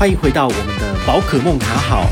欢迎回到我们的宝可梦卡好。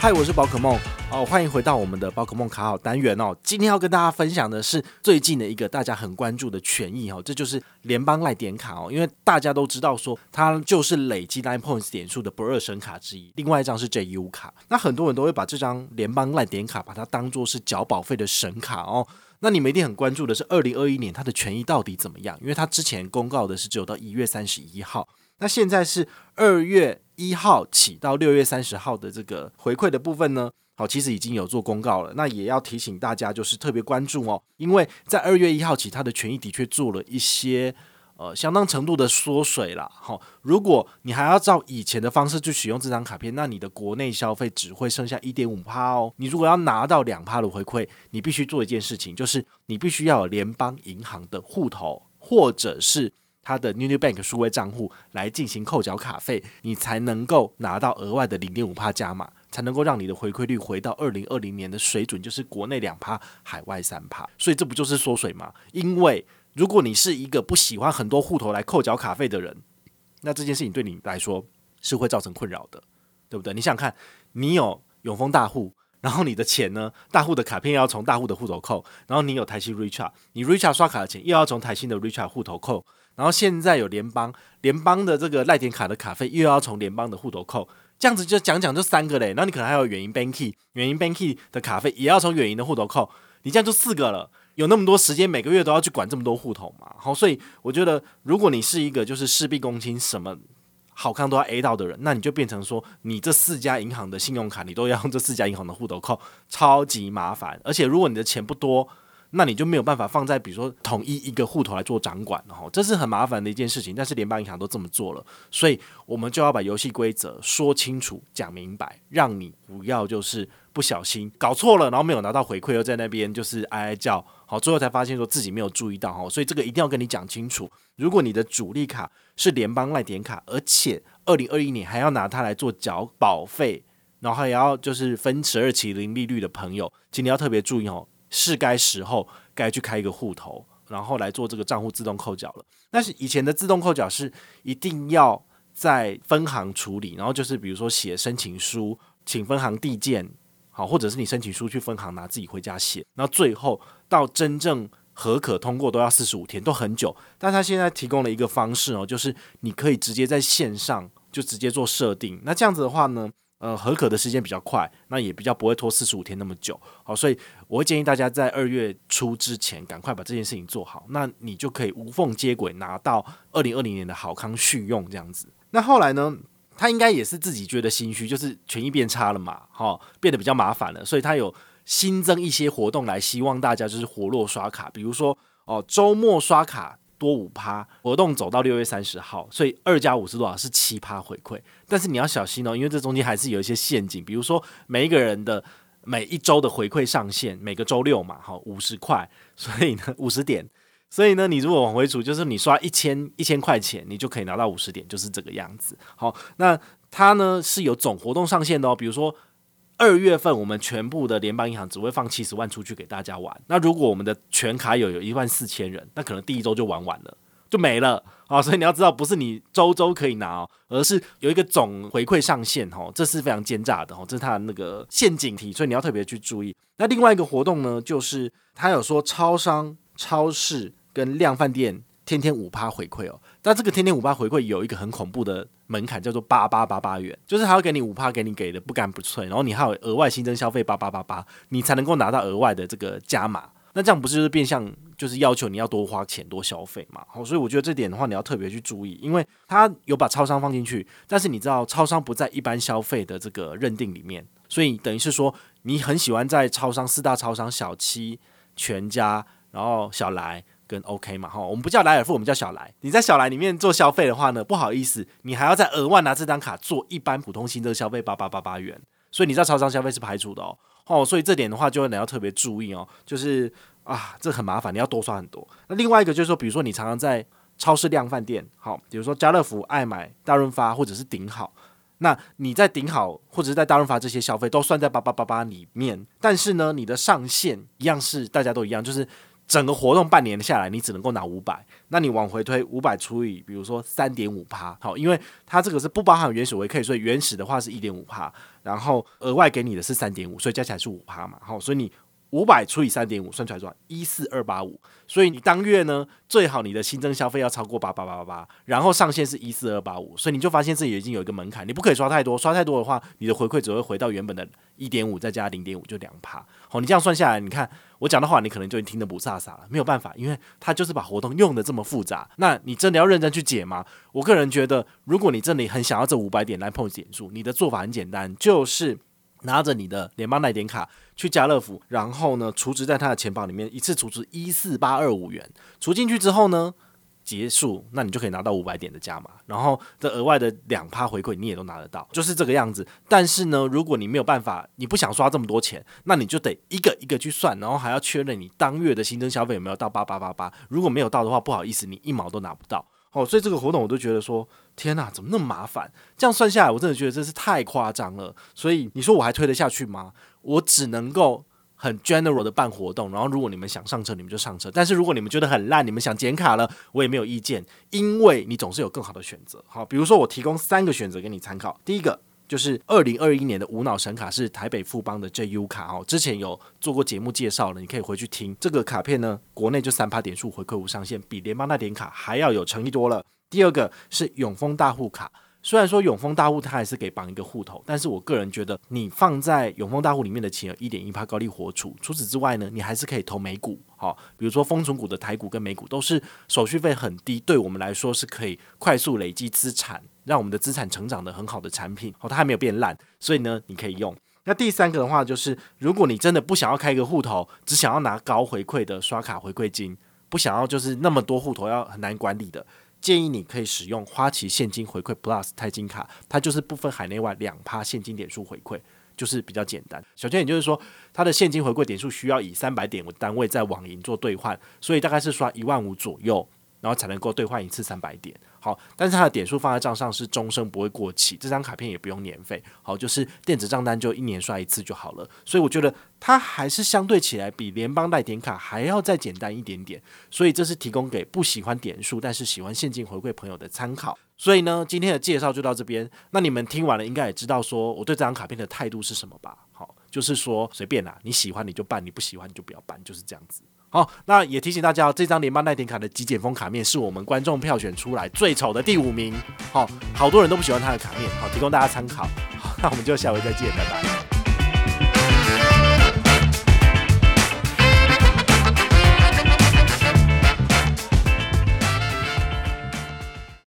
嗨，我是宝可梦哦，欢迎回到我们的宝可梦卡好单元哦。今天要跟大家分享的是最近的一个大家很关注的权益哦，这就是联邦赖点卡哦。因为大家都知道说它就是累积 Line Points 点数的不二神卡之一，另外一张是 JU 卡。那很多人都会把这张联邦赖点卡把它当做是缴保费的神卡哦。那你们一定很关注的是，二零二一年它的权益到底怎么样？因为它之前公告的是只有到一月三十一号，那现在是二月一号起到六月三十号的这个回馈的部分呢，好，其实已经有做公告了。那也要提醒大家，就是特别关注哦，因为在二月一号起，它的权益的确做了一些。呃，相当程度的缩水了。好，如果你还要照以前的方式去使用这张卡片，那你的国内消费只会剩下一点五趴哦。你如果要拿到两趴的回馈，你必须做一件事情，就是你必须要有联邦银行的户头，或者是它的 NuNuBank 数位账户来进行扣缴卡费，你才能够拿到额外的零点五趴加码，才能够让你的回馈率回到二零二零年的水准，就是国内两趴，海外三趴。所以这不就是缩水吗？因为如果你是一个不喜欢很多户头来扣缴卡费的人，那这件事情对你来说是会造成困扰的，对不对？你想想看，你有永丰大户，然后你的钱呢，大户的卡片要从大户的户头扣，然后你有台新 Richart，你 Richart 刷卡的钱又要从台新的 Richart 户头扣，然后现在有联邦，联邦的这个赖点卡的卡费又要从联邦的户头扣，这样子就讲讲就三个嘞，然后你可能还有远银 Banky，远银 Banky 的卡费也要从远银的户头扣，你这样就四个了。有那么多时间，每个月都要去管这么多户头嘛？好，所以我觉得，如果你是一个就是事必躬亲，什么好康都要 A 到的人，那你就变成说，你这四家银行的信用卡，你都要用这四家银行的户头扣，超级麻烦。而且，如果你的钱不多，那你就没有办法放在比如说统一一个户头来做掌管，哈，这是很麻烦的一件事情。但是联邦银行都这么做了，所以我们就要把游戏规则说清楚、讲明白，让你不要就是不小心搞错了，然后没有拿到回馈，又在那边就是哀哀叫，好，最后才发现说自己没有注意到，哈，所以这个一定要跟你讲清楚。如果你的主力卡是联邦赖点卡，而且二零二一年还要拿它来做缴保费，然后也要就是分十二期零利率的朋友，请你要特别注意哦。是该时候该去开一个户头，然后来做这个账户自动扣缴了。但是以前的自动扣缴是一定要在分行处理，然后就是比如说写申请书，请分行递件，好，或者是你申请书去分行拿自己回家写，然后最后到真正核可通过都要四十五天，都很久。但他现在提供了一个方式哦，就是你可以直接在线上就直接做设定，那这样子的话呢，呃，核可的时间比较快，那也比较不会拖四十五天那么久。好，所以我会建议大家在二月初之前赶快把这件事情做好，那你就可以无缝接轨拿到二零二零年的好康续用这样子。那后来呢，他应该也是自己觉得心虚，就是权益变差了嘛，哈，变得比较麻烦了，所以他有新增一些活动来希望大家就是活络刷卡，比如说哦，周末刷卡。多五趴活动走到六月三十号，所以二加五是多少？是七趴回馈。但是你要小心哦，因为这中间还是有一些陷阱。比如说每一个人的每一周的回馈上限，每个周六嘛，好五十块，所以呢五十点。所以呢，你如果往回数，就是你刷一千一千块钱，你就可以拿到五十点，就是这个样子。好，那它呢是有总活动上限的哦，比如说。二月份我们全部的联邦银行只会放七十万出去给大家玩。那如果我们的全卡有有一万四千人，那可能第一周就玩完了，就没了啊！所以你要知道，不是你周周可以拿哦，而是有一个总回馈上限哦，这是非常奸诈的哦，这是它的那个陷阱题，所以你要特别去注意。那另外一个活动呢，就是他有说超商、超市跟量贩店天天五趴回馈哦。但这个天天五趴回馈有一个很恐怖的门槛，叫做八八八八元，就是他要给你五趴，给你给的不干不脆，然后你还有额外新增消费八八八八，你才能够拿到额外的这个加码。那这样不是就是变相就是要求你要多花钱多消费嘛？好，所以我觉得这点的话你要特别去注意，因为他有把超商放进去，但是你知道超商不在一般消费的这个认定里面，所以等于是说你很喜欢在超商四大超商小七、全家，然后小来。跟 OK 嘛，哈，我们不叫莱尔富，我们叫小莱。你在小莱里面做消费的话呢，不好意思，你还要再额外拿这张卡做一般普通新增消费八八八八元，所以你在超商消费是排除的哦，哦，所以这点的话就你要特别注意哦，就是啊，这很麻烦，你要多刷很多。那另外一个就是说，比如说你常常在超市量贩店，好，比如说家乐福、爱买、大润发或者是顶好，那你在顶好或者是在大润发这些消费都算在八八八八里面，但是呢，你的上限一样是大家都一样，就是。整个活动半年下来，你只能够拿五百，那你往回推五百除以，比如说三点五趴，好，因为它这个是不包含原始回馈，所以原始的话是一点五趴，然后额外给你的是三点五，所以加起来是五趴嘛，好，所以你。五百除以三点五，算出来多少？一四二八五。所以你当月呢，最好你的新增消费要超过八八八八八，然后上限是一四二八五。所以你就发现自己已经有一个门槛，你不可以刷太多，刷太多的话，你的回馈只会回到原本的一点五，再加零点五就两趴。好，你这样算下来，你看我讲的话，你可能就听得不飒飒了。没有办法，因为他就是把活动用得这么复杂。那你真的要认真去解吗？我个人觉得，如果你真的很想要这五百点来碰点数，你的做法很简单，就是。拿着你的联邦赖点卡去家乐福，然后呢，储值在他的钱包里面，一次储值一四八二五元，储进去之后呢，结束，那你就可以拿到五百点的加码，然后这额外的两趴回馈你也都拿得到，就是这个样子。但是呢，如果你没有办法，你不想刷这么多钱，那你就得一个一个去算，然后还要确认你当月的新增消费有没有到八八八八，如果没有到的话，不好意思，你一毛都拿不到。哦，所以这个活动我都觉得说，天哪，怎么那么麻烦？这样算下来，我真的觉得真是太夸张了。所以你说我还推得下去吗？我只能够很 general 的办活动，然后如果你们想上车，你们就上车。但是如果你们觉得很烂，你们想减卡了，我也没有意见，因为你总是有更好的选择。好，比如说我提供三个选择给你参考，第一个。就是二零二一年的无脑神卡是台北富邦的 JU 卡哦，之前有做过节目介绍了，你可以回去听。这个卡片呢，国内就三趴点数回馈无上限，比联邦那点卡还要有诚意多了。第二个是永丰大户卡。虽然说永丰大户它还是可以绑一个户头，但是我个人觉得你放在永丰大户里面的钱有一点一趴高利活储。除此之外呢，你还是可以投美股，好，比如说风存股的台股跟美股都是手续费很低，对我们来说是可以快速累积资产，让我们的资产成长的很好的产品。好，它还没有变烂，所以呢，你可以用。那第三个的话就是，如果你真的不想要开一个户头，只想要拿高回馈的刷卡回馈金，不想要就是那么多户头要很难管理的。建议你可以使用花旗现金回馈 Plus 钛金卡，它就是部分海内外两趴现金点数回馈，就是比较简单。首先，也就是说，它的现金回馈点数需要以三百点为单位在网银做兑换，所以大概是刷一万五左右，然后才能够兑换一次三百点。好，但是它的点数放在账上是终生不会过期，这张卡片也不用年费，好，就是电子账单就一年刷一次就好了。所以我觉得它还是相对起来比联邦代点卡还要再简单一点点，所以这是提供给不喜欢点数但是喜欢现金回馈朋友的参考。所以呢，今天的介绍就到这边。那你们听完了，应该也知道说我对这张卡片的态度是什么吧？好，就是说随便啦，你喜欢你就办，你不喜欢你就不要办，就是这样子。好，那也提醒大家，这张联邦耐点卡的极简风卡面是我们观众票选出来最丑的第五名。好，好多人都不喜欢它的卡面，好，提供大家参考。好，那我们就下回再见，拜拜。